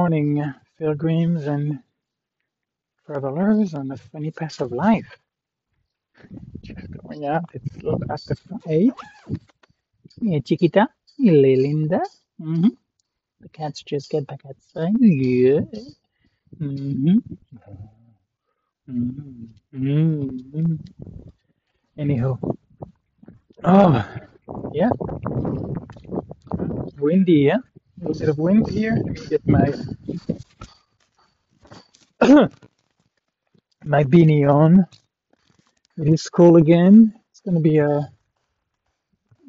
Morning, pilgrims and travelers on the funny path of life. Just going out. It's after eight. Yeah, Chiquita. Hello, Linda. hmm The cats just get back outside. Yeah. Mm-hmm. hmm hmm Anyhow. Oh, yeah. Windy, yeah. A little bit of wind here. Let me get my my beanie on. It is cool again. It's gonna be a, I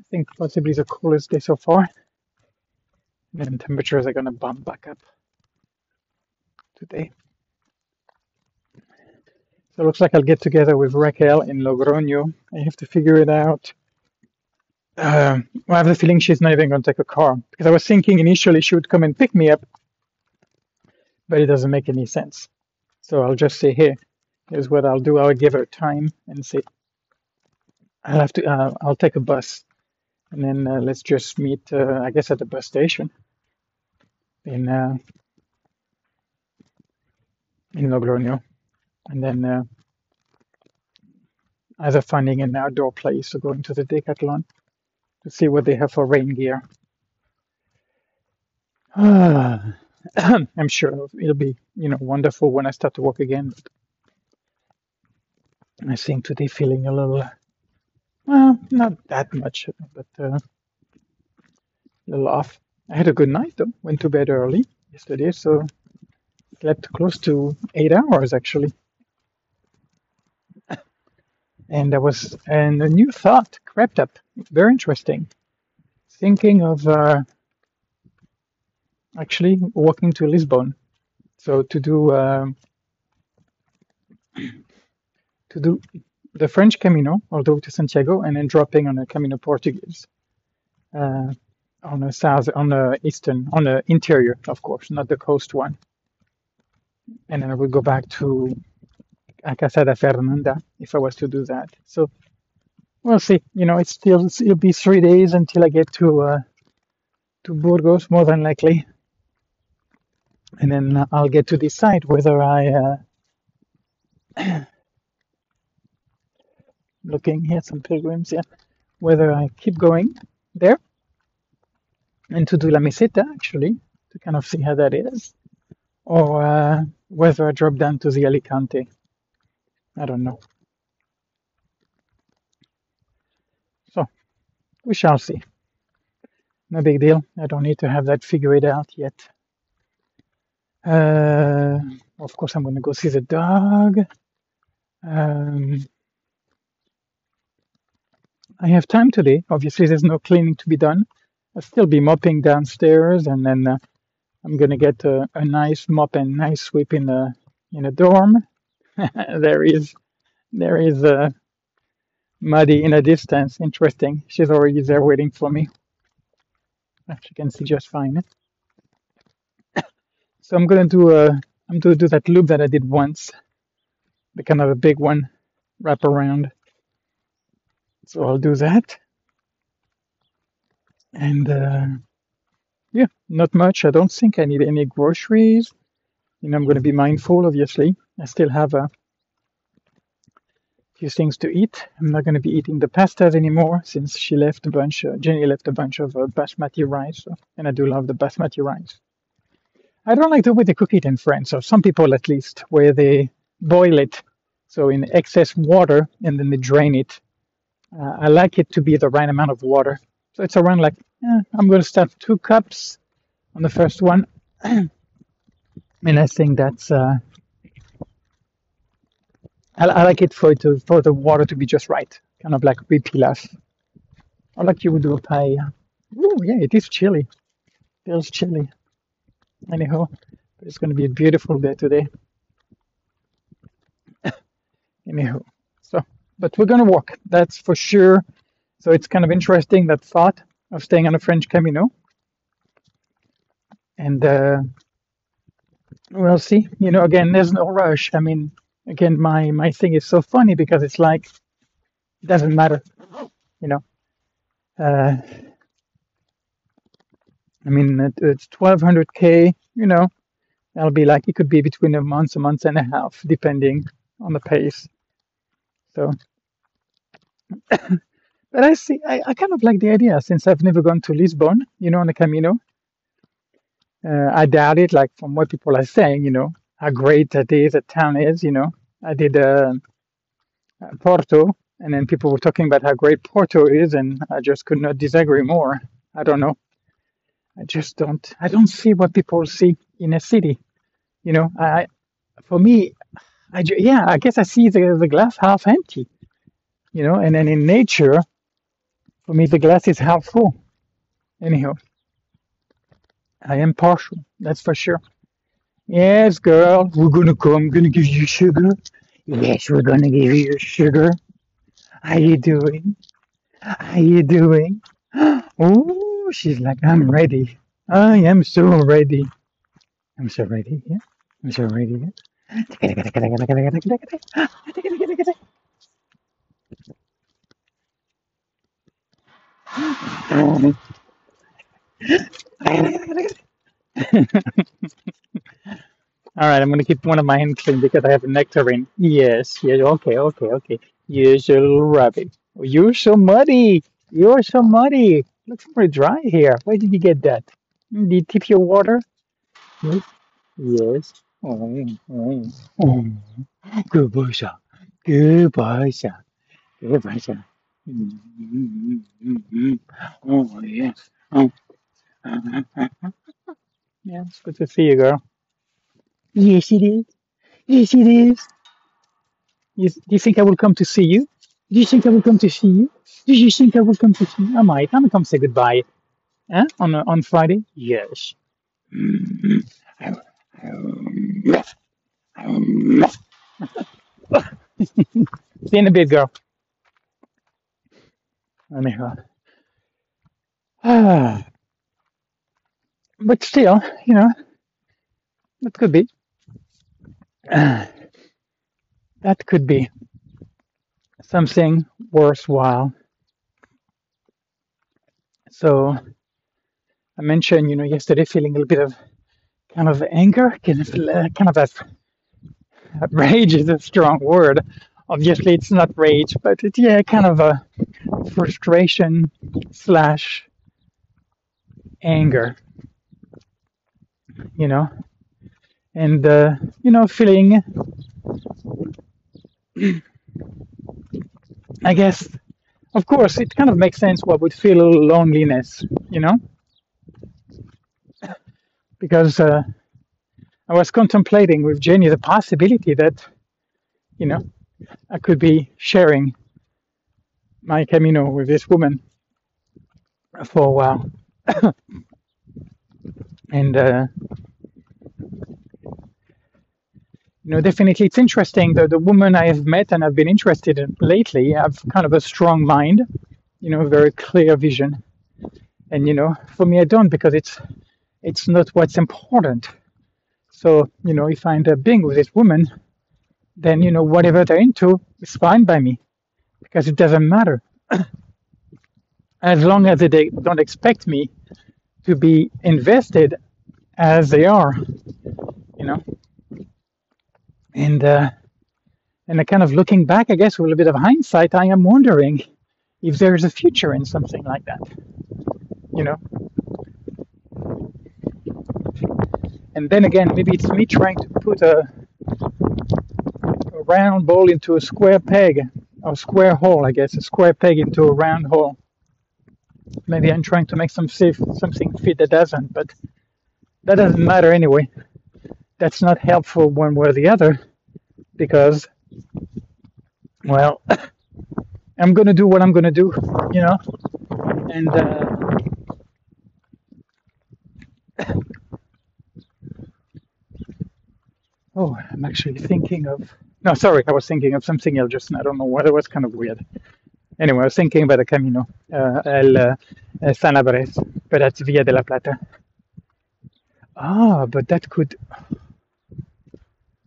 think possibly the coolest day so far. And then temperatures are gonna bump back up today. So it looks like I'll get together with Raquel in Logroño. I have to figure it out. Um, I have the feeling she's not even going to take a car. Because I was thinking initially she would come and pick me up, but it doesn't make any sense. So I'll just say, here, here's what I'll do. I'll give her time and say, I'll have to, uh, I'll take a bus. And then uh, let's just meet, uh, I guess, at the bus station in uh, in Logroño, and then uh, either finding an outdoor place or going to the Decathlon to see what they have for rain gear. I'm sure it'll be, you know, wonderful when I start to walk again. I seem today feeling a little, well, not that much, but uh, a little off. I had a good night though. Went to bed early yesterday, so slept close to eight hours actually. And there was, and a new thought crept up. Very interesting. Thinking of uh, actually walking to Lisbon. So to do um, to do the French Camino, way to Santiago, and then dropping on a Camino Portuguese uh, on the south, on the eastern, on the interior, of course, not the coast one. And then I would go back to a Casa de Fernanda if I was to do that. So we'll see. You know, it's still it'll be three days until I get to uh, to Burgos, more than likely, and then I'll get to decide whether I uh, looking here some pilgrims, yeah, whether I keep going there and to do La Meseta actually to kind of see how that is, or uh, whether I drop down to the Alicante. I don't know. So we shall see. No big deal. I don't need to have that figured out yet. Uh, of course, I'm going to go see the dog. Um, I have time today. Obviously, there's no cleaning to be done. I'll still be mopping downstairs, and then uh, I'm going to get a, a nice mop and nice sweep in the in the dorm. there is there is uh, Maddie in a distance. Interesting. She's already there waiting for me. She can see just fine. So I'm gonna do a I'm gonna do that loop that I did once, the kind of a big one, wrap around. So I'll do that, and uh, yeah, not much. I don't think I need any groceries. You know, I'm gonna be mindful. Obviously, I still have a few things to eat. I'm not gonna be eating the pastas anymore since she left a bunch. Uh, Jenny left a bunch of uh, basmati rice, and I do love the basmati rice. I don't like the way they cook it in France, or some people at least, where they boil it so in excess water and then they drain it. Uh, I like it to be the right amount of water. So it's around like, eh, I'm going to start two cups on the first one. and I think that's, uh, I, I like it for it to, for the water to be just right, kind of like pipilas, or like you would do a paella. Oh yeah, it is chilly. Feels chilly. Anyhow, it's going to be a beautiful day today. Anyhow, so but we're going to walk. That's for sure. So it's kind of interesting that thought of staying on a French Camino, and uh, we'll see. You know, again, there's no rush. I mean, again, my my thing is so funny because it's like it doesn't matter. You know, uh, I mean, it, it's 1200k you know, that'll be like it could be between a month, a month and a half, depending on the pace. So, but I see, I, I kind of like the idea since I've never gone to Lisbon, you know, on the Camino. Uh, I doubt it, like from what people are saying, you know, how great that is, that town is, you know. I did uh, Porto, and then people were talking about how great Porto is, and I just could not disagree more. I don't know. I just don't. I don't see what people see in a city. You know, I for me, I yeah, I guess I see the the glass half empty. You know, and then in nature, for me, the glass is half full. Anyhow, I am partial. That's for sure. Yes, girl, we're gonna come. Gonna give you sugar. Yes, we're gonna give you sugar. How you doing? How you doing? Oh, she's like, I'm ready. I am so ready. I'm so ready. Yeah, I'm so ready. All right, I'm gonna keep one of my hands clean because I have a nectarine. Yes, yes, okay, okay, okay. Yes, a little rabbit. You're so muddy. You're so muddy. Looks pretty dry here. Where did you get that? Did you tip your water? Hmm? Yes. Yes. Oh, oh, oh. Good boy, sir. Good boy, sir. Good boy, sir. Oh, yes. Oh, yeah, it's good to see you, girl. Yes, it is. Yes, it is. You, do you think I will come to see you? Do you think I will come to see you? Do you think I will come to see you? I might. I'm gonna come say goodbye. Huh? On uh, on Friday? Yes. See you in a bit, girl. Anyhow. Ah, but still, you know, that could be. That could be something worthwhile. So I mentioned, you know, yesterday feeling a little bit of kind of anger, kind of, uh, kind of a rage is a strong word. Obviously, it's not rage, but it's yeah, kind of a frustration slash anger, you know, and uh, you know, feeling, I guess, of course, it kind of makes sense what would feel loneliness, you know, because uh, I was contemplating with Jenny the possibility that, you know, I could be sharing my Camino with this woman for a while. And, uh, you know, definitely it's interesting that the woman I have met and I've been interested in lately have kind of a strong mind, you know, very clear vision. And, you know, for me, I don't because it's, it's not what's important. So, you know, if I end up being with this woman, then, you know, whatever they're into is fine by me because it doesn't matter. As long as they don't expect me to be invested as they are, you know. And uh, and kind of looking back, I guess, with a bit of hindsight, I am wondering if there's a future in something like that, you know. And then again, maybe it's me trying to put a, a round ball into a square peg, or square hole, I guess, a square peg into a round hole. Maybe I'm trying to make some safe, something fit that doesn't, but that doesn't matter anyway. That's not helpful one way or the other because, well, I'm gonna do what I'm gonna do, you know. And uh, oh, I'm actually thinking of. No, sorry, I was thinking of something else just. I don't know what. It was kind of weird. Anyway, I was thinking about the Camino, uh, El uh, Sanabres, but that's Via de la Plata. Ah, but that could.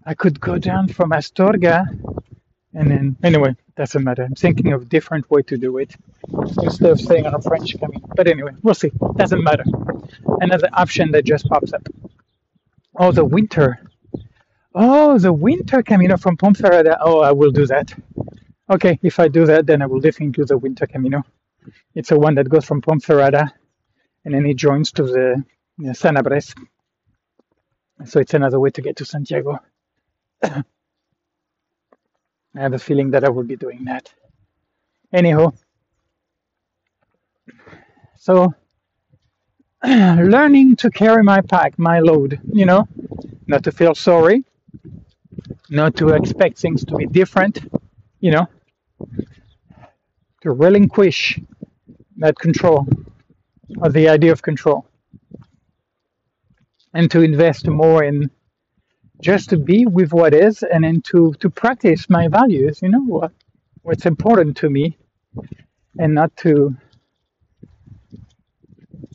I could go down from Astorga and then. Anyway, doesn't matter. I'm thinking of a different way to do it instead of staying on a French Camino. But anyway, we'll see. Doesn't matter. Another option that just pops up. Oh, the winter. Oh, the winter Camino from Ponferrada. Oh, I will do that. Okay, if I do that, then I will definitely do the winter Camino. It's the one that goes from Ponferrada and then it joins to the you know, Sanabres. So it's another way to get to Santiago. I have a feeling that I will be doing that. Anyhow, so learning to carry my pack, my load, you know, not to feel sorry, not to expect things to be different, you know, to relinquish that control or the idea of control and to invest more in just to be with what is and then to, to practice my values, you know, what, what's important to me and not to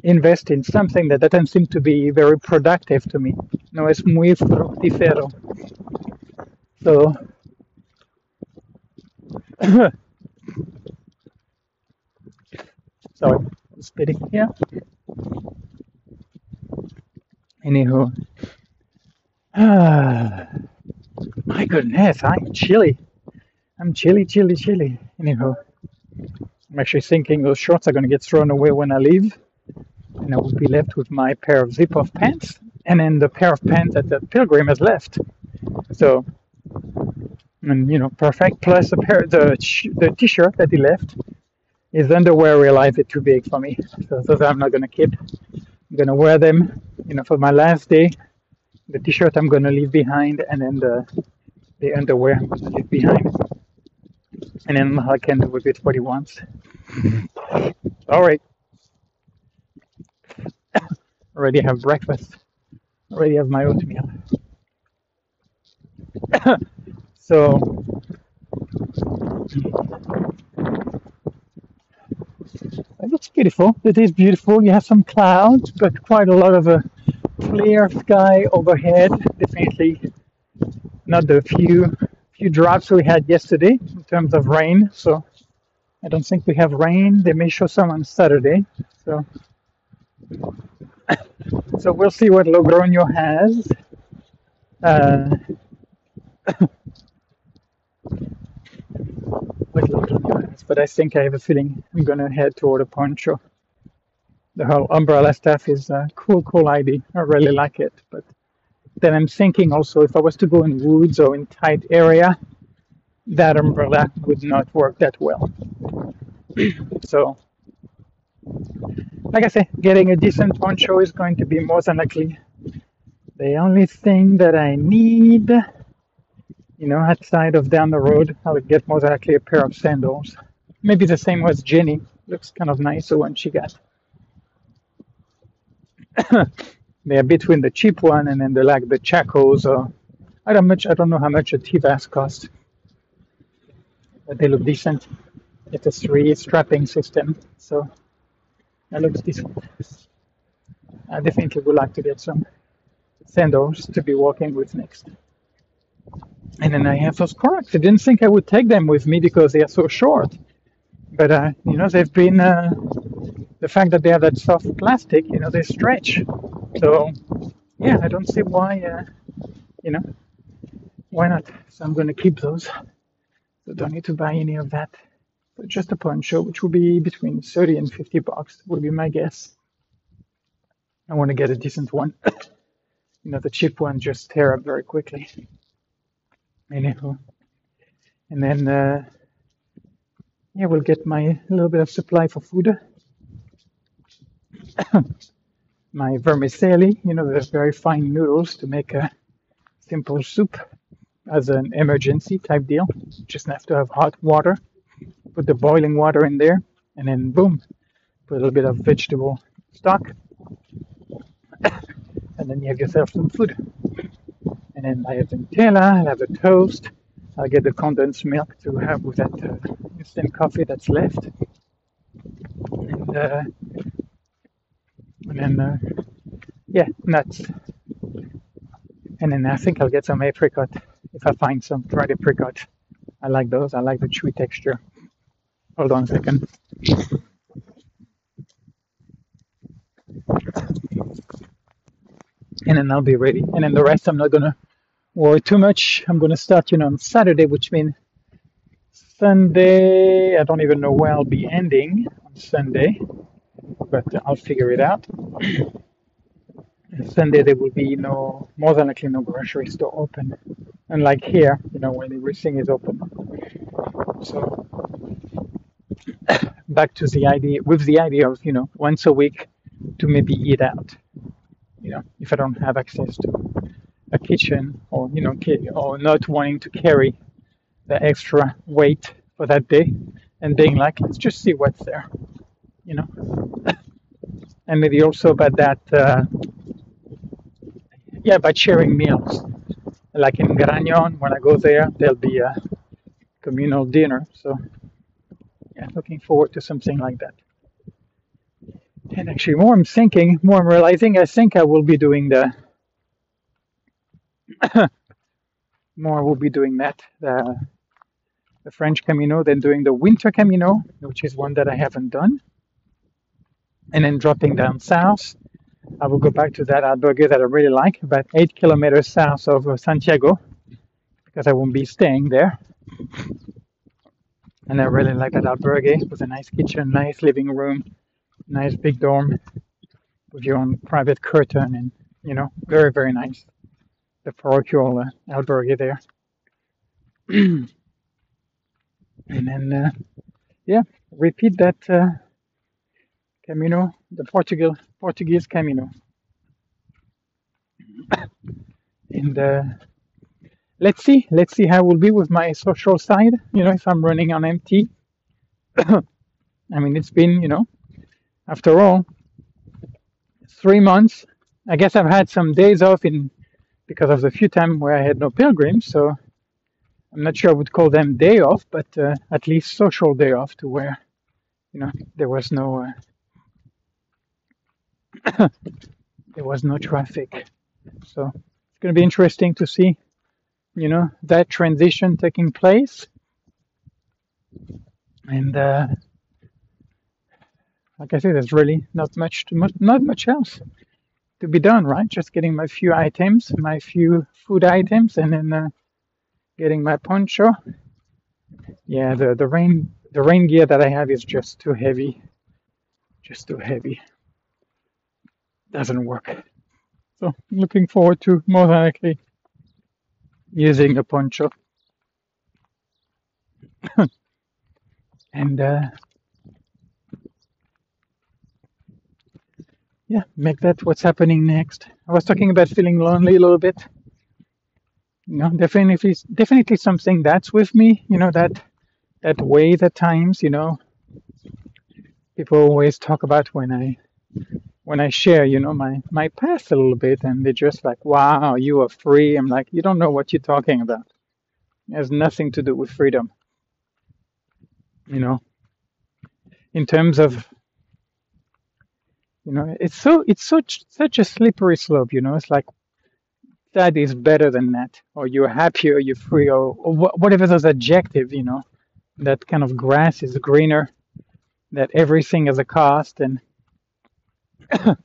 invest in something that doesn't seem to be very productive to me. No es muy fructífero. So, sorry, spitting here. Anywho, my goodness, I'm chilly. I'm chilly, chilly, chilly. Anyhow, I'm actually thinking those shorts are going to get thrown away when I leave, and I will be left with my pair of zip-off pants and then the pair of pants that the pilgrim has left. So, and you know, perfect. Plus the pair, the t-shirt that he left. His underwear realized it too big for me, so I'm not going to keep. I'm going to wear them, you know, for my last day. The t-shirt I'm to leave behind, and then the the underwear I'm to leave behind. And then I can do with it what he wants. Mm-hmm. All right. Already have breakfast. Already have my oatmeal. so it looks beautiful. It is beautiful. You have some clouds, but quite a lot of a clear sky overhead. Definitely not the few few drops we had yesterday in terms of rain. So I don't think we have rain. They may show some on Saturday. So so we'll see what Logroño has. Uh, what Logroño has, but I think I have a feeling I'm gonna head toward a poncho. The whole umbrella stuff is a cool, cool idea. I really like it, but then I'm thinking also if I was to go in woods or in tight area, that umbrella would not work that well. so, like I say, getting a decent poncho is going to be more than likely the only thing that I need. You know, outside of down the road, I would get more than likely a pair of sandals. Maybe the same as Jenny. Looks kind of nice, the one she got. They're between the cheap one and then the like the Chacos or I don't much I don't know how much a Tevas cost. but they look decent. It's a three strapping system, so that looks decent. I definitely would like to get some sandals to be walking with next. And then I have those Crocs. I didn't think I would take them with me because they are so short. But uh, you know, they've been uh, the fact that they have that soft plastic. You know, they stretch. So yeah, I don't see why. Uh, you know, why not? So I'm going to keep those. So don't need to buy any of that. Just a poncho, which will be between 30 and 50 bucks, would be my guess. I want to get a decent one. you know, the cheap ones just tear up very quickly. Anyhow. And then, uh, yeah, we'll get my little bit of supply for food. my vermicelli, you know, the very fine noodles to make a simple soup as an emergency type deal. Just have to have hot water, put the boiling water in there, and then boom, put a little bit of vegetable stock, and then you have yourself some food. And then I have the Nutella, I have the toast, I'll get the condensed milk to have with that uh, instant coffee that's left. And, uh, and then, uh, yeah, nuts. And then I think I'll get some apricot if I find some dried apricot. I like those. I like the chewy texture. Hold on a second. and then I'll be ready. And then the rest, I'm not gonna worry too much. I'm gonna start, you know, on Saturday, which means Sunday. I don't even know where I'll be ending on Sunday, but I'll figure it out. Sunday there will be no, more than likely no grocery store open, unlike here, you know, when everything is open. So back to the idea, with the idea of, you know, once a week to maybe eat out. You know, if I don't have access to a kitchen or, you know, or not wanting to carry the extra weight for that day and being like, let's just see what's there, you know. and maybe also about that, uh, yeah, about sharing meals. Like in Grañón, when I go there, there'll be a communal dinner. So, yeah, looking forward to something like that. And actually, more I'm thinking, more I'm realizing, I think I will be doing the more will be doing that, the, the French Camino, than doing the Winter Camino, which is one that I haven't done. And then dropping down south, I will go back to that albergue that I really like, about eight kilometers south of uh, Santiago, because I won't be staying there. And I really like that albergue with a nice kitchen, nice living room, nice big dorm with your own private curtain, and you know, very very nice. The parochial uh, albergue there. and then, uh, yeah, repeat that uh, Camino, the Portugal Portuguese Camino. and uh, let's see, let's see how it will be with my social side. You know, if I'm running on empty. I mean, it's been, you know, after all, three months. I guess I've had some days off in because of the few times where I had no pilgrims. So I'm not sure I would call them day off, but uh, at least social day off to where, you know, there was no uh, there was no traffic. So it's going to be interesting to see, you know, that transition taking place. And uh, like I said, there's really not much, to, not much else to be done, right? Just getting my few items, my few food items, and then uh, getting my poncho. Yeah, the the rain the rain gear that I have is just too heavy, just too heavy. Doesn't work. So looking forward to more than likely using a poncho. and uh, yeah, make that what's happening next. I was talking about feeling lonely a little bit. You know, definitely, definitely something that's with me. You know that that way at times. You know, people always talk about when I when I share, you know, my my past a little bit, and they're just like, "Wow, you are free." I'm like, "You don't know what you're talking about. It has nothing to do with freedom." You know, in terms of you know, it's so it's such such a slippery slope. You know, it's like that is better than that, or you're happy, or you're free, or, or whatever those adjectives. You know, that kind of grass is greener, that everything has a cost, and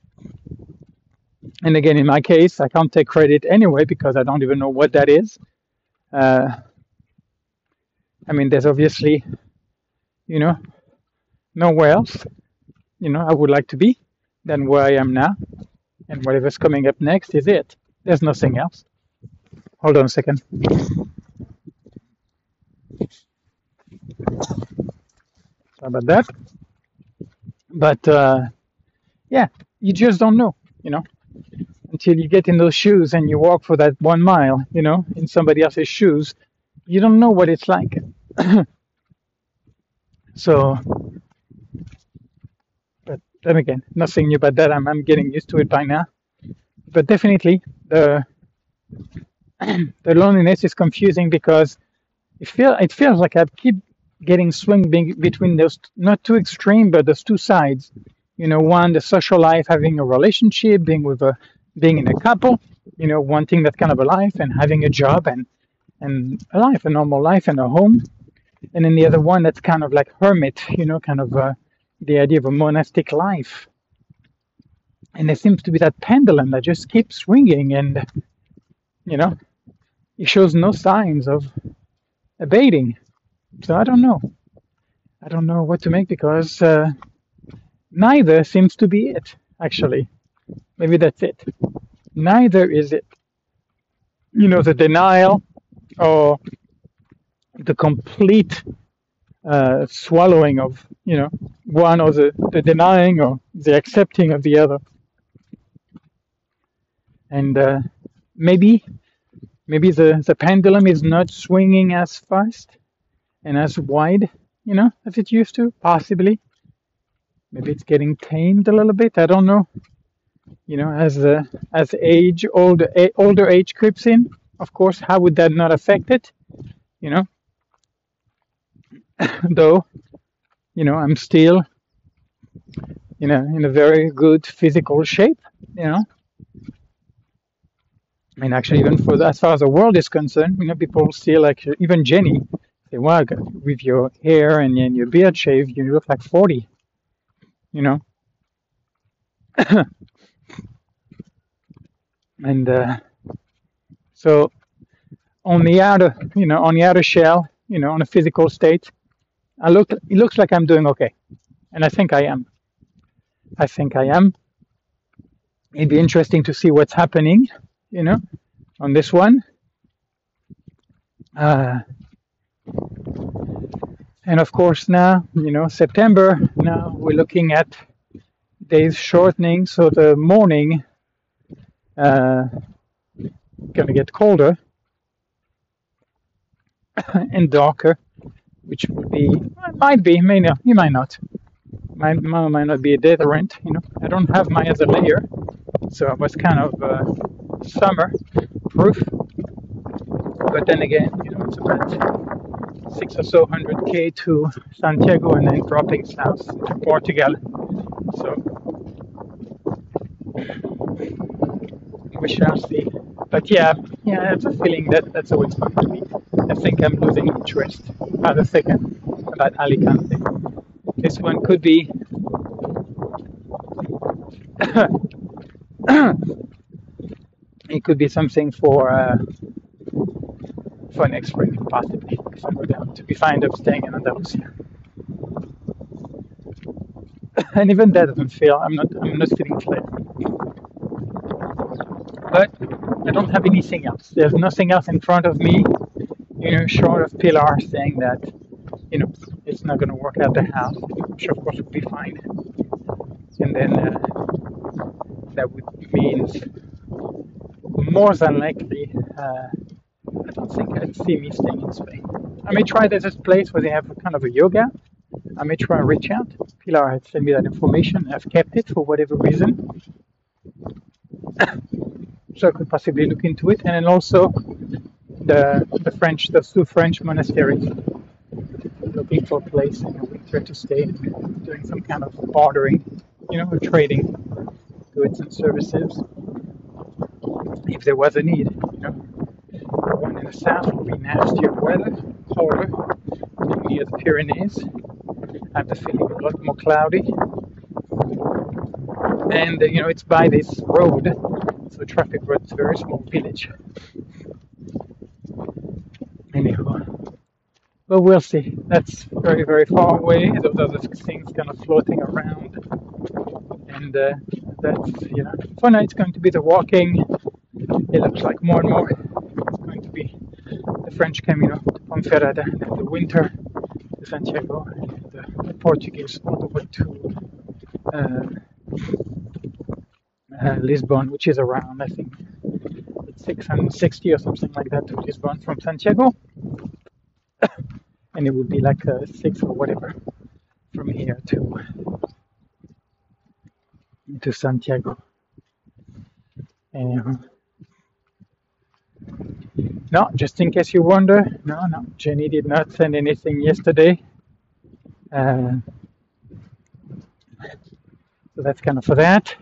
and again, in my case, I can't take credit anyway because I don't even know what that is. Uh, I mean, there's obviously, you know, nowhere else, you know, I would like to be than where I am now. And whatever's coming up next is it. There's nothing else. Hold on a second. Sorry about that. But uh, yeah, you just don't know, you know, until you get in those shoes and you walk for that one mile, you know, in somebody else's shoes. You don't know what it's like. so but then again, nothing new about that. I'm, I'm getting used to it by now. But definitely, the the loneliness is confusing because it feel it feels like I keep getting swung between those not too extreme, but those two sides. You know, one the social life, having a relationship, being with a being in a couple. You know, wanting that kind of a life and having a job and and a life, a normal life and a home. And then the other one that's kind of like hermit. You know, kind of. Uh, the idea of a monastic life. and there seems to be that pendulum that just keeps swinging, and you know, it shows no signs of abating. So I don't know. I don't know what to make because uh, neither seems to be it. Actually, maybe that's it. Neither is it. You know, the denial or the complete uh, swallowing of you know one or the, the denying or the accepting of the other and uh, maybe maybe the, the pendulum is not swinging as fast and as wide you know as it used to possibly maybe it's getting tamed a little bit i don't know. You know as uh, as age older older age creeps in of course how would that not affect it? You know? Though you know i'm still you know, in a very good physical shape you know? Mean, actually, even for the, as far as the world is concerned, you know, people still like even Jenny say, "Well, with your hair and, and your beard shave, you look like 40." You know, and uh, so on the outer, you know, on the outer shell, you know, on a physical state, I look. It looks like I'm doing okay, and I think I am. I think I am. It'd be interesting to see what's happening you know, on this one. Uh, and of course now, you know, September, now we're looking at days shortening, so the morning uh, gonna get colder and darker, which would be, might be, may not, you might not, might, might not be a deterrent, you know. I don't have my other layer, so I was kind of uh, summer proof. But then again, you know, it's a about six or so hundred k to Santiago and then dropping south to Portugal. So we shall see. But yeah, yeah, I have a feeling that that's how it's going to be. I think I'm losing interest by the second about Alicante. This one could be it could be something for uh, for next spring, possibly, if I go down to be fine of staying in Andalusia. and even that doesn't feel. I'm not. I'm not feeling clear. But I don't have anything else. There's nothing else in front of me, you know, short of Pilar saying that, you know, it's not going to work out the house, which of course would be fine. And then uh, that would mean more than likely, uh, don't think I'd see me staying in Spain. I may try this place where they have a kind of a yoga. I may try and reach out. Pilar had sent me that information. I've kept it for whatever reason. so I could possibly look into it. And then also the the French, the two French monasteries. Looking for a place in the winter to stay, doing some kind of bartering, you know, trading goods and services if there was a need. You know, one in the south will be nastier weather, colder, near the Pyrenees. I have the feeling a lot more cloudy. And uh, you know, it's by this road, so traffic a very small village. Anyhow, but we'll see. That's very, very far away. Those other things kind of floating around, and uh, that's you know, for now it's going to be the walking it looks like more and more it's going to be the French Camino Ponferrada and the winter to Santiago and the Portuguese all the way to uh, uh, Lisbon, which is around, I think, 660 or something like that to Lisbon from Santiago. and it would be like a six or whatever from here to to Santiago. Anyhow. No, just in case you wonder, no, no, Jenny did not send anything yesterday. Uh, so that's kind of for that.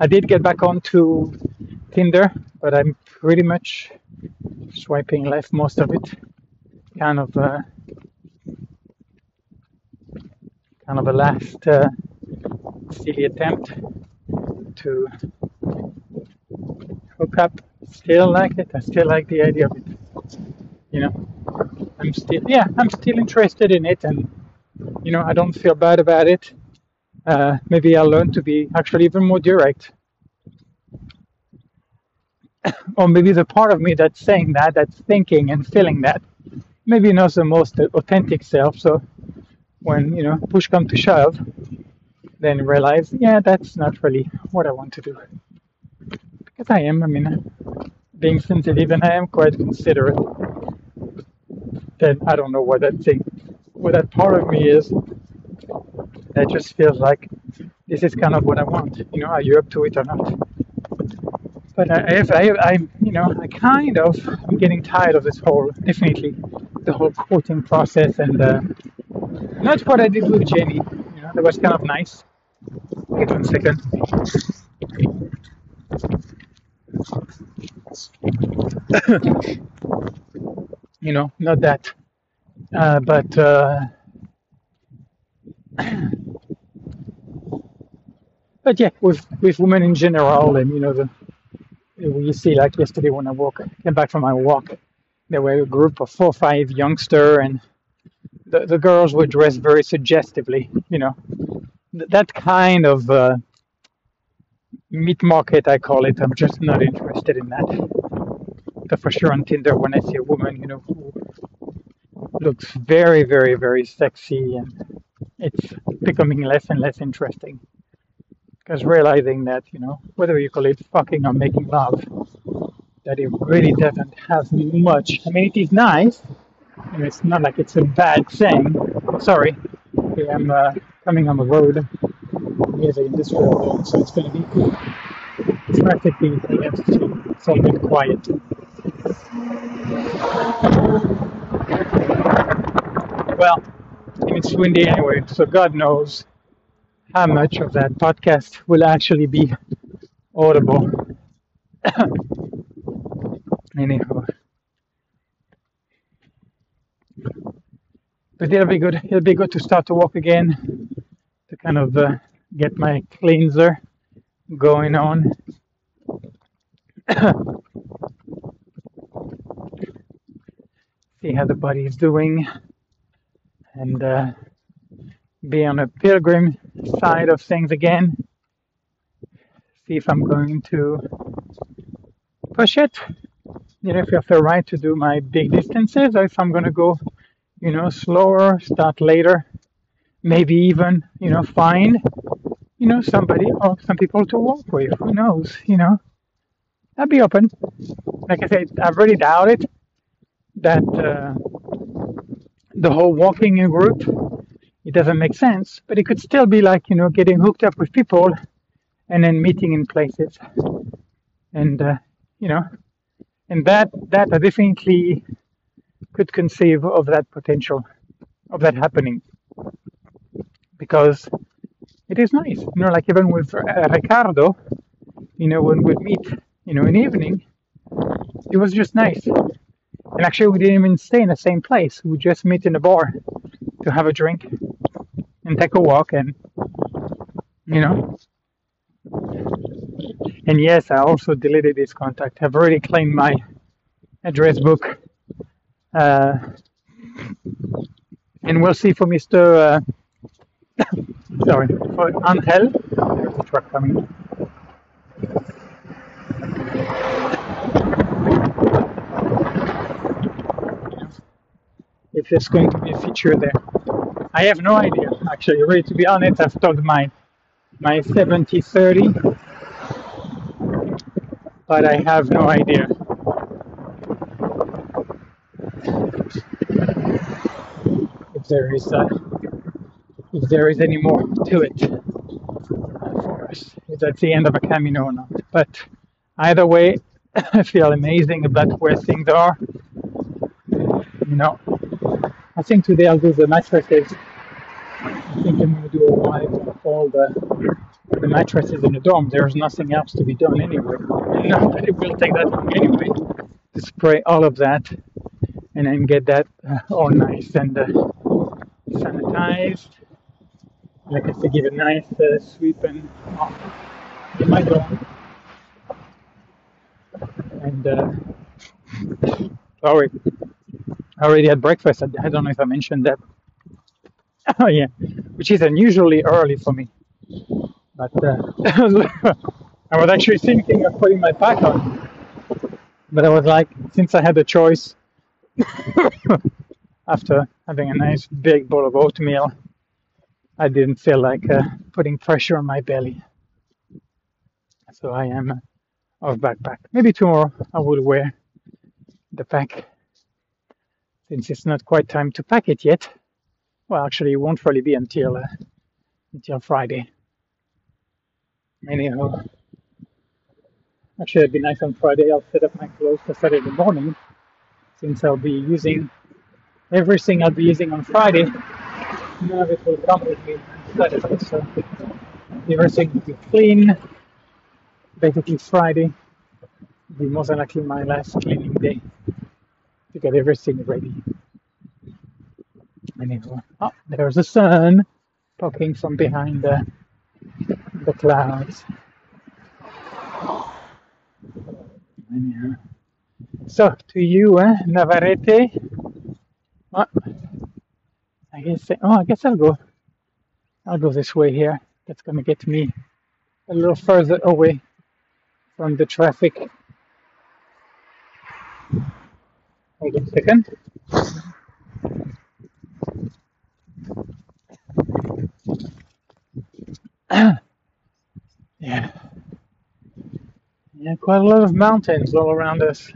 I did get back onto Tinder, but I'm pretty much swiping left most of it. Kind of, uh, kind of a last uh, silly attempt. to hook up. Still like it. I still like the idea of it. You know, I'm still yeah, I'm still interested in it, and you know, I don't feel bad about it. Uh, maybe I'll learn to be actually even more direct, or maybe the part of me that's saying that, that's thinking and feeling that, maybe not the most authentic self. So when you know push come to shove, then realize, yeah, that's not really what I want to do. Because I am, I mean, being sensitive and I am quite considerate. Then I don't know what that thing, what that part of me is. That just feels like this is kind of what I want. You know, are you up to it or not? But I, have, I, I, you know, I kind of, I'm getting tired of this whole, definitely, the whole quoting process and uh, not what I did with Jenny. You know, that was kind of nice. Wait one second. you know, not that. Uh, but uh, but yeah, with with women in general, and you know, the you see like yesterday when I walk came back from my walk, there were a group of four or five youngster, and the the girls were dressed very suggestively. You know, that kind of uh, meat market, I call it. I'm just not interested in that. For sure on Tinder, when I see a woman, you know, who looks very, very, very sexy, and it's becoming less and less interesting. Because realizing that, you know, whether you call it fucking or making love, that it really doesn't have much. I mean, it is nice, and it's not like it's a bad thing. Sorry, I'm uh, coming on the road near the industrial zone, so it's going to be cool. Practically, it's all been quiet. Well, it's windy anyway, so God knows how much of that podcast will actually be audible. Anyhow. But it'll be good. It'll be good to start to walk again, to kind of uh, get my cleanser going on. See how the body is doing, and uh, be on a pilgrim side of things again. See if I'm going to push it. You know, if I have the right to do my big distances, or if I'm going to go, you know, slower, start later, maybe even, you know, find, you know, somebody or some people to walk with. Who knows, you know? I'd be open. Like I said, I really doubt it that uh, the whole walking in group it doesn't make sense, but it could still be like, you know, getting hooked up with people and then meeting in places. And, uh, you know, and that, that I definitely could conceive of that potential, of that happening. Because it is nice, you know, like even with uh, Ricardo, you know, when we'd meet, you know, in the evening, it was just nice. And actually, we didn't even stay in the same place. We just meet in a bar to have a drink and take a walk and you know. And yes i also deleted this contact. I've already claimed my address book. Uh, and we'll see for mr uh, sorry for angel there's a truck coming if there's going to be a feature there I have no idea, actually. Really, to be honest, I've talked my my 70 30, but I have no idea. If there is uh, if there is any more to it for us, if that's the end of a Camino or not. But either way, I feel amazing about where things are. You know, I think today I'll do the mattresses. I think I'm going to do a wipe of all the the mattresses in the dorm. There's nothing else to be done anyway. It will take that long anyway to spray all of that and then get that uh, all nice and uh, sanitized. Like I said, give a nice uh, sweep and in my dorm, and uh, sorry, I already had breakfast. I, don't know if I mentioned that. Oh yeah, which is unusually early for me. But uh, I was actually thinking of putting my pack on, but I was like, since I had a choice after having a nice big bowl of oatmeal, I didn't feel like uh, putting pressure on my belly. So I am uh, off backpack. Maybe tomorrow I will wear the pack since it's not quite time to pack it yet. Well, actually, it won't really be until uh, until Friday. Anyhow, actually, it'd be nice on Friday. I'll set up my clothes for Saturday morning since I'll be using everything I'll be using on Friday. None of it will come with me Saturday, so everything will be clean. Basically, Friday will be most likely my last cleaning day to get everything ready. Oh, there's the sun poking from behind the, the clouds. Anyhow. So, to you, eh, Navarrete. Oh, I guess. Oh, I guess I'll go. I'll go this way here. That's gonna get me a little further away from the traffic. Hold on a second. Yeah, yeah, quite a lot of mountains all around us.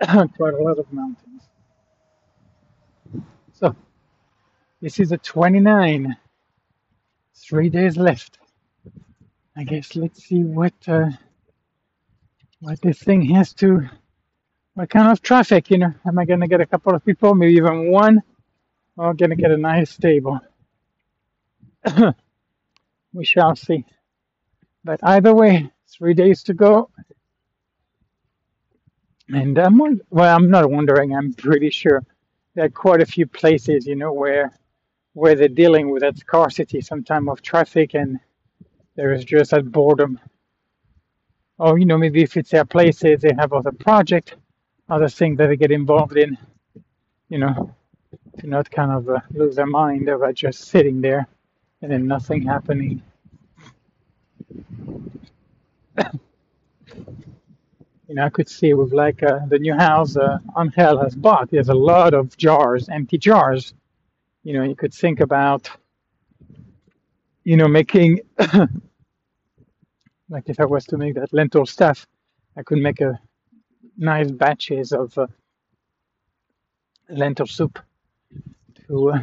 quite a lot of mountains. So, this is a 29. Three days left. I guess let's see what uh, what this thing has to. What kind of traffic, you know? Am I gonna get a couple of people, maybe even one, or gonna get a nice table? we shall see. But either way, three days to go, and I'm well. I'm not wondering. I'm pretty sure there are quite a few places, you know, where where they're dealing with that scarcity, sometime of traffic, and there is just that boredom. Or you know, maybe if it's their places, they have other project, other things that they get involved in. You know, to not kind of uh, lose their mind about just sitting there and then nothing happening. You know, I could see with like uh, the new house uh, Angel has bought. There's a lot of jars, empty jars. You know, you could think about, you know, making like if I was to make that lentil stuff, I could make a nice batches of uh, lentil soup to uh,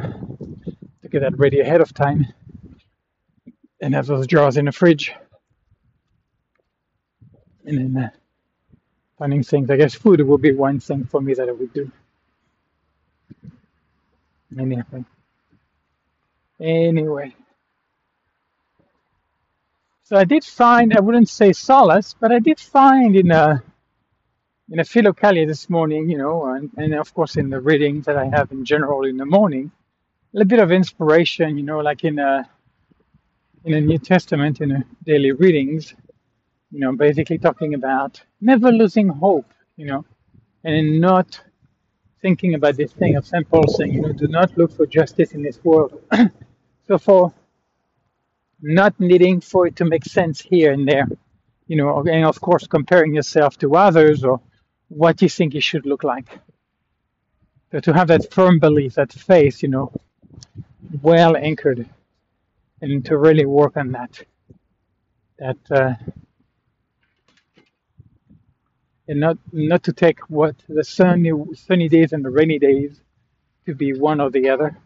to get that ready ahead of time and have those jars in the fridge. And then uh, finding things, I guess food would be one thing for me that I would do. Anyway, anyway. So I did find, I wouldn't say solace, but I did find in a in a philokalia this morning, you know, and, and of course in the readings that I have in general in the morning, a little bit of inspiration, you know, like in a in the New Testament in a daily readings, you know, basically talking about never losing hope, you know, and not thinking about this thing of St. Paul saying, you know, do not look for justice in this world. so for not needing for it to make sense here and there, you know, and of course comparing yourself to others or what you think it should look like. So to have that firm belief, that faith, you know, well anchored, and to really work on that, that uh, and not not to take what the sunny sunny days and the rainy days to be one or the other.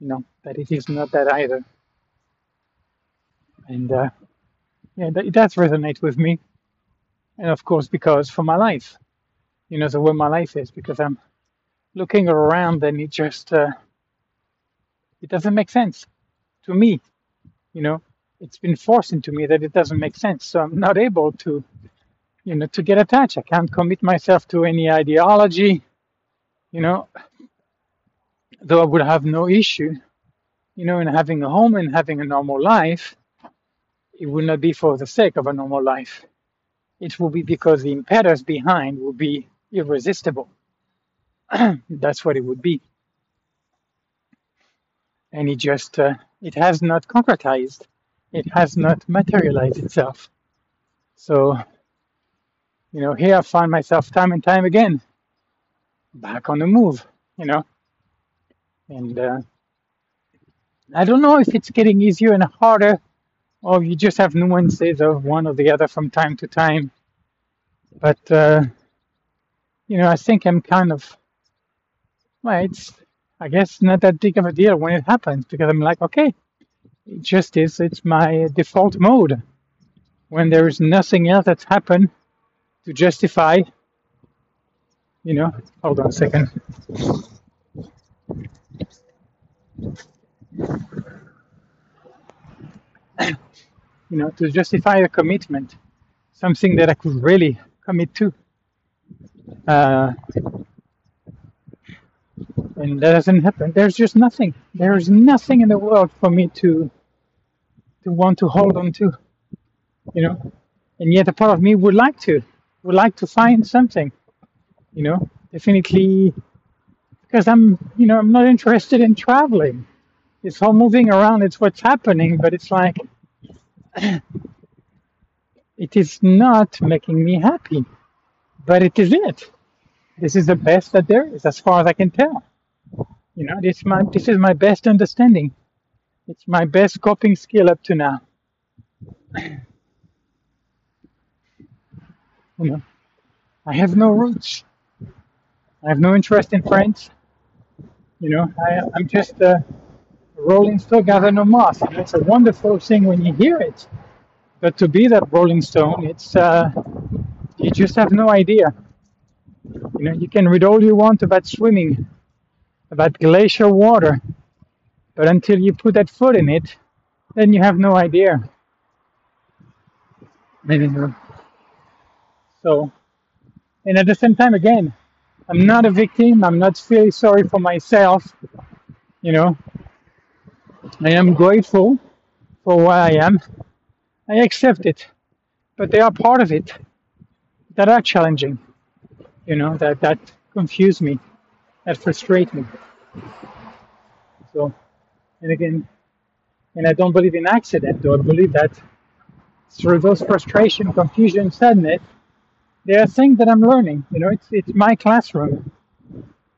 You know that it is not that either, and uh, yeah, that, it does resonate with me, and of course because for my life, you know, the way my life is, because I'm looking around and it just uh, it doesn't make sense to me. You know, it's been forced into me that it doesn't make sense, so I'm not able to you know to get attached. I can't commit myself to any ideology. You know, though I would have no issue, you know, in having a home and having a normal life it would not be for the sake of a normal life. It will be because the impetus behind will be irresistible. That's what it would be. And it just, uh, it has not concretized. It has not materialized itself. So, you know, here I find myself time and time again back on the move, you know. And uh, I don't know if it's getting easier and harder, or you just have nuances of one or the other from time to time. But uh, you know, I think I'm kind of well, it's I guess not that big of a deal when it happens because I'm like, okay, it just is. It's my default mode when there is nothing else that's happened to justify. You know, hold on a second. You know, to justify a commitment, something that I could really commit to. Uh, and that doesn't happen. There's just nothing. There's nothing in the world for me to to want to hold on to, you know. And yet, a part of me would like to, would like to find something, you know. Definitely, because I'm, you know, I'm not interested in traveling. It's all moving around. It's what's happening, but it's like it is not making me happy. But it is it. This is the best that there is, as far as I can tell. You know, this my this is my best understanding. It's my best coping skill up to now. You know, I have no roots. I have no interest in friends. You know, I, I'm just a rolling stone gather no moss. And it's a wonderful thing when you hear it. But to be that rolling stone, it's uh, you just have no idea. You know, you can read all you want about swimming, about glacial water, but until you put that foot in it, then you have no idea. So, and at the same time, again, I'm not a victim. I'm not feeling sorry for myself. You know, I am grateful for where I am. I accept it, but they are part of it that are challenging. You know, that that confuse me, that frustrate me. So, and again, and I don't believe in accident. Though I believe that through those frustration, confusion, sadness, there are things that I'm learning. You know, it's it's my classroom,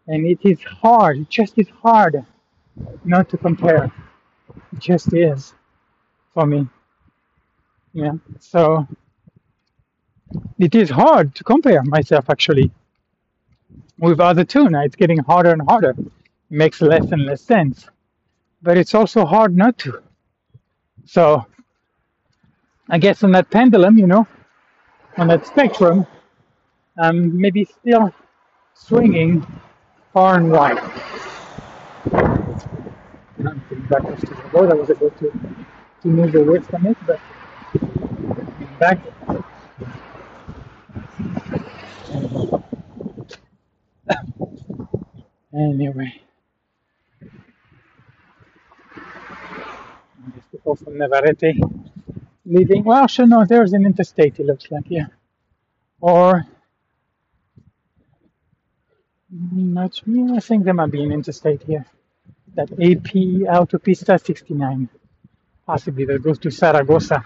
and it is hard. It just is hard not to compare. It just is for me. Yeah. So it is hard to compare myself actually with other two. Now it's getting harder and harder. It makes less and less sense. But it's also hard not to. So I guess on that pendulum, you know, on that spectrum, I'm maybe still swinging far and wide. I'm getting back to the board. I was able to, to move away from it, but back. Anyway, these people from Navarrete leaving. Well, actually, no, there's an interstate, it looks like, yeah. Or, not me, I think there might be an interstate here. That AP Autopista 69, possibly that goes to Saragossa.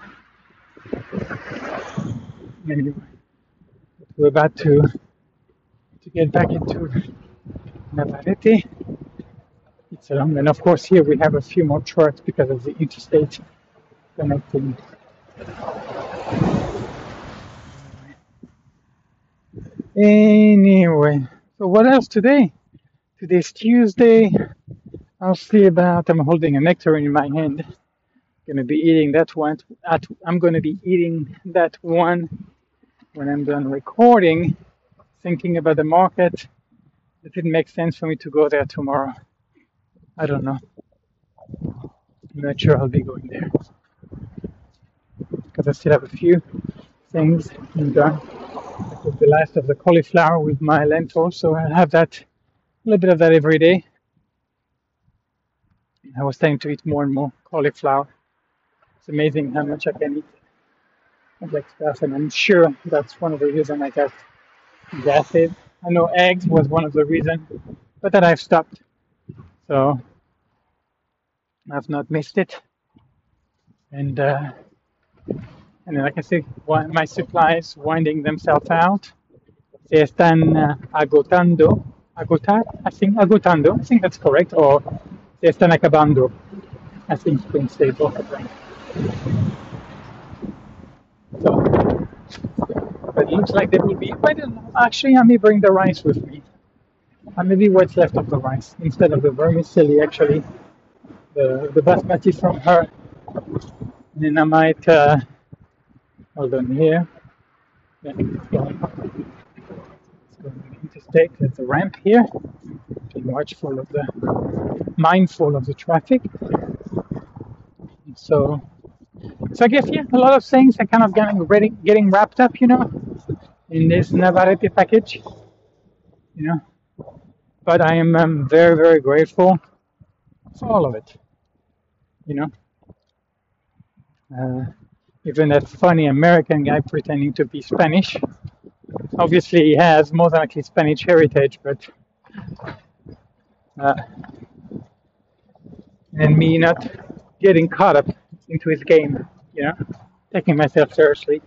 Anyway, we're about to to get back into Navarrete. It's a long, and of course here we have a few more trucks because of the interstate connecting. Anyway, so what else today? Today's Tuesday. I'll see about. I'm holding a nectarine in my hand. Gonna be eating that one. At, I'm gonna be eating that one when I'm done recording. Thinking about the market. It didn't make sense for me to go there tomorrow. I don't know. I'm not sure I'll be going there because I still have a few things I'm done. The last of the cauliflower with my lentils, so I'll have that a little bit of that every day. I was starting to eat more and more cauliflower. It's amazing how much I can eat of like stuff, and I'm sure that's one of the reasons I got gases. I know eggs was one of the reasons, but then I've stopped, so I've not missed it. And uh, and like I said, my supplies winding themselves out. Se están uh, agotando, agotar, I think agotando, I think that's correct, or se están. I think you can say both of them. So, but it looks like there will be. I. Actually, I may bring the rice with me. Uh, maybe what's left of the rice instead of the vermicelli. Actually, the the basmati from her. And then I might uh, hold on here. Yeah, it's going, it's going interstate. There's a ramp here. Watchful of the, mindful of the traffic. So, so I guess yeah, a lot of things are kind of getting ready, getting wrapped up, you know, in this Navarrete package, you know. But I am um, very, very grateful for all of it, you know. Uh, even that funny American guy pretending to be Spanish. Obviously, he has more than likely Spanish heritage, but uh, and me not getting caught up into his game, you know, taking myself seriously.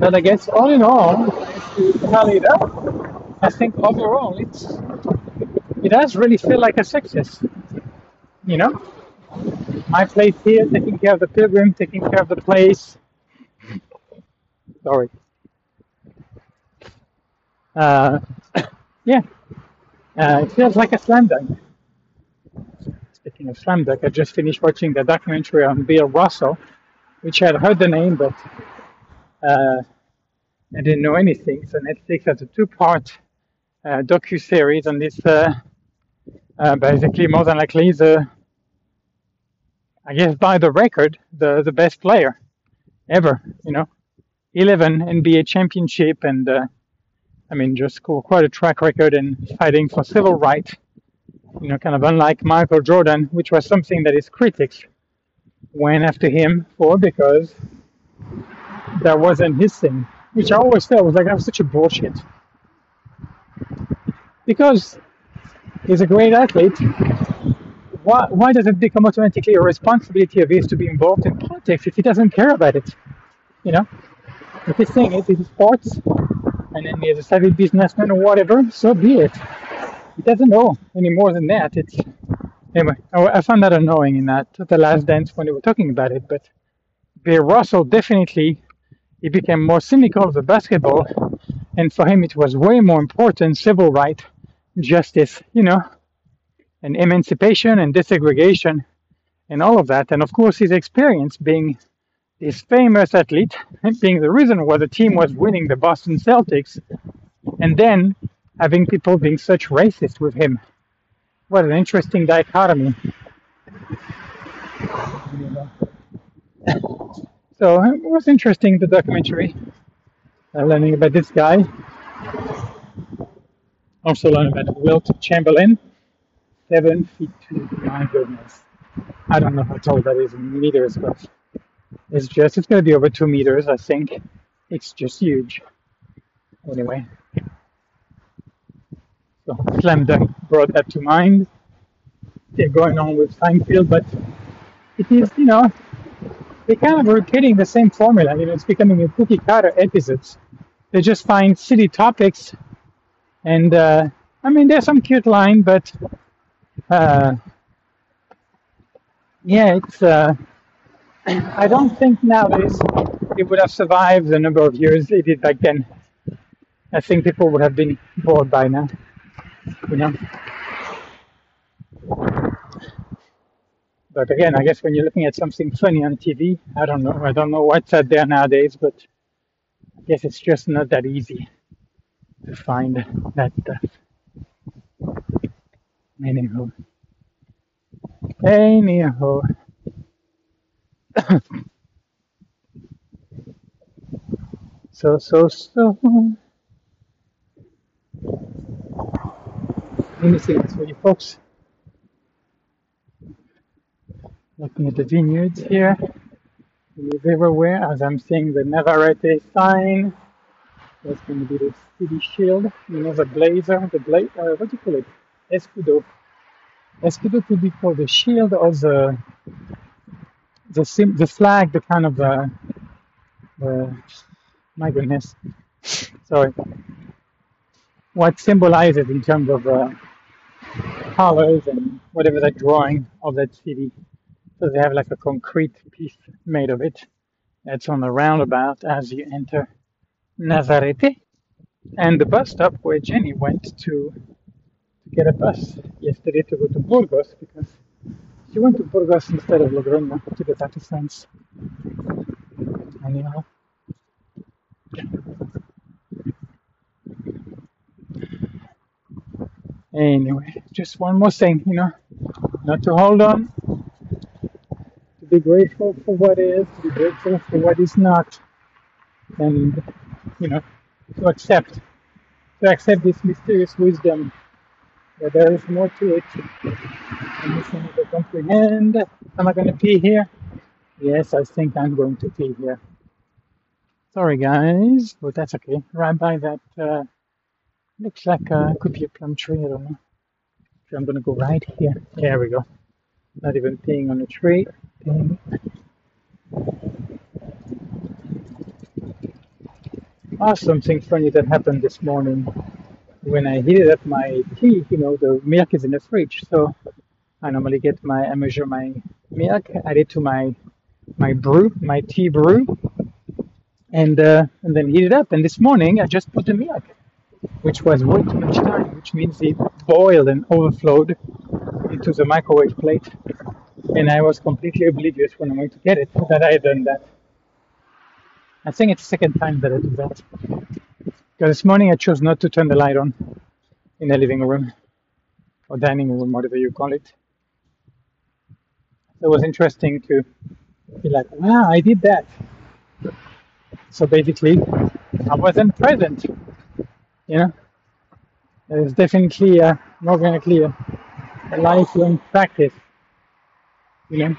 But I guess all in all, tally it up, I think overall it's it does really feel like a success, you know. My place here, taking care of the pilgrim, taking care of the place. Sorry. Uh, yeah, uh, it feels like a slam dunk. Speaking of slam dunk, I just finished watching the documentary on Bill Russell, which I had heard the name, but uh, I didn't know anything. So Netflix has a two-part uh, docu series on this. Uh, uh, basically, more than likely, the I guess by the record, the the best player ever. You know, 11 NBA championship, and uh, I mean, just quite a track record in fighting for civil rights. You know, kind of unlike Michael Jordan, which was something that his critics went after him for because that wasn't his thing. Which I always felt was like that was such a bullshit. Because he's a great athlete, why, why does it become automatically a responsibility of his to be involved in politics if he doesn't care about it? You know, if his thing is it's sports, and then he's a savvy businessman or whatever, so be it. He doesn't know any more than that. It's anyway. I, found that annoying in that the last dance when they were talking about it, but Bill Russell definitely he became more cynical of the basketball, and for him it was way more important civil right, justice, you know, and emancipation and desegregation and all of that. And of course, his experience being this famous athlete, being the reason why the team was winning the Boston Celtics, and then having people being such racist with him. What an interesting dichotomy. So it was interesting, the documentary, uh, learning about this guy. Also learning about Wilt Chamberlain, seven feet two. My goodness. I don't know how tall that is in meters, but it's just, it's going to be over two meters, I think. It's just huge. Anyway, so Slam Dunk brought that to mind. They're going on with Seinfeld, but it is, you know, they kind of repeating the same formula. You know, it's becoming a cookie cutter episodes. They just find city topics, and uh, I mean, there's some cute line, but uh, yeah, it's. Uh, I don't think nowadays it would have survived the number of years it did back then. I think people would have been bored by now, you know. But again, I guess when you're looking at something funny on TV, I don't know. I don't know what's out there nowadays, but I guess it's just not that easy to find that stuff. Anyhow, anyhow. So, so, so. Let me see this for you folks. Looking at the vineyards here. Live everywhere as I'm seeing the Navarrete sign. That's going to be the city shield. You know, the blazer, the bla- uh, what do you call it? Escudo. Escudo could be called the shield or the the sim- the flag, the kind of uh, my goodness, sorry, what symbolizes in terms of uh, colors and whatever that drawing of that city. So they have like a concrete piece made of it. That's on the roundabout as you enter Navarrete and the bus stop where Jenny went to, to get a bus yesterday to go to Burgos because she went to Burgos instead of Logroño to get out to France. Anyhow, anyway, just one more thing, you know, not to hold on, to be grateful for what is, to be grateful for what is not, and you know, to accept, to accept this mysterious wisdom that there is more to it ever comprehend. Am I going to pee here? Yes, I think I'm going to pee here. Sorry, guys, but that's okay. Right by that, uh, looks like uh, could be a plum tree. I don't know. So I'm going to go right here. There we go. Not even peeing on a tree. Peeing. Ah, something funny that happened this morning when I heated up my tea. You know, the milk is in the fridge, so I normally get my I measure my milk, add it to my my brew, my tea brew, and uh, and then heat it up. And this morning I just put the milk, which was way too much time, which means it boiled and overflowed into the microwave plate. And I was completely oblivious when I went to get it that I had done that. I think it's the second time that I do that. Because this morning I chose not to turn the light on in the living room or dining room, whatever you call it. It was interesting to be like, wow, I did that. So basically, I wasn't present. You know, it's definitely uh, to clear a lifelong practice. You know,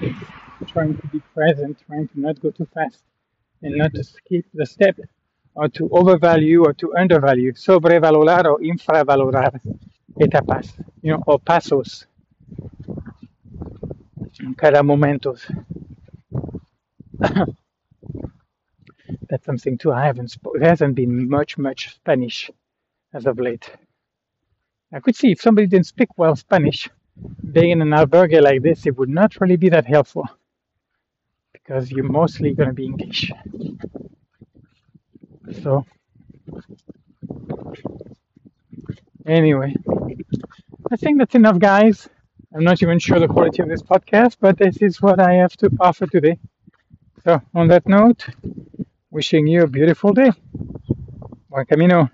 trying to be present, trying to not go too fast, and not to skip the step, or to overvalue or to undervalue, sobrevalorar or infravalorar etapas, you know, or pasos, cada momentos. That's something too. I haven't. Sp- there hasn't been much, much Spanish as of late. I could see if somebody didn't speak well Spanish, being in an albergue like this, it would not really be that helpful because you're mostly going to be English. So anyway, I think that's enough, guys. I'm not even sure the quality of this podcast, but this is what I have to offer today. So on that note, wishing you a beautiful day. Buen camino.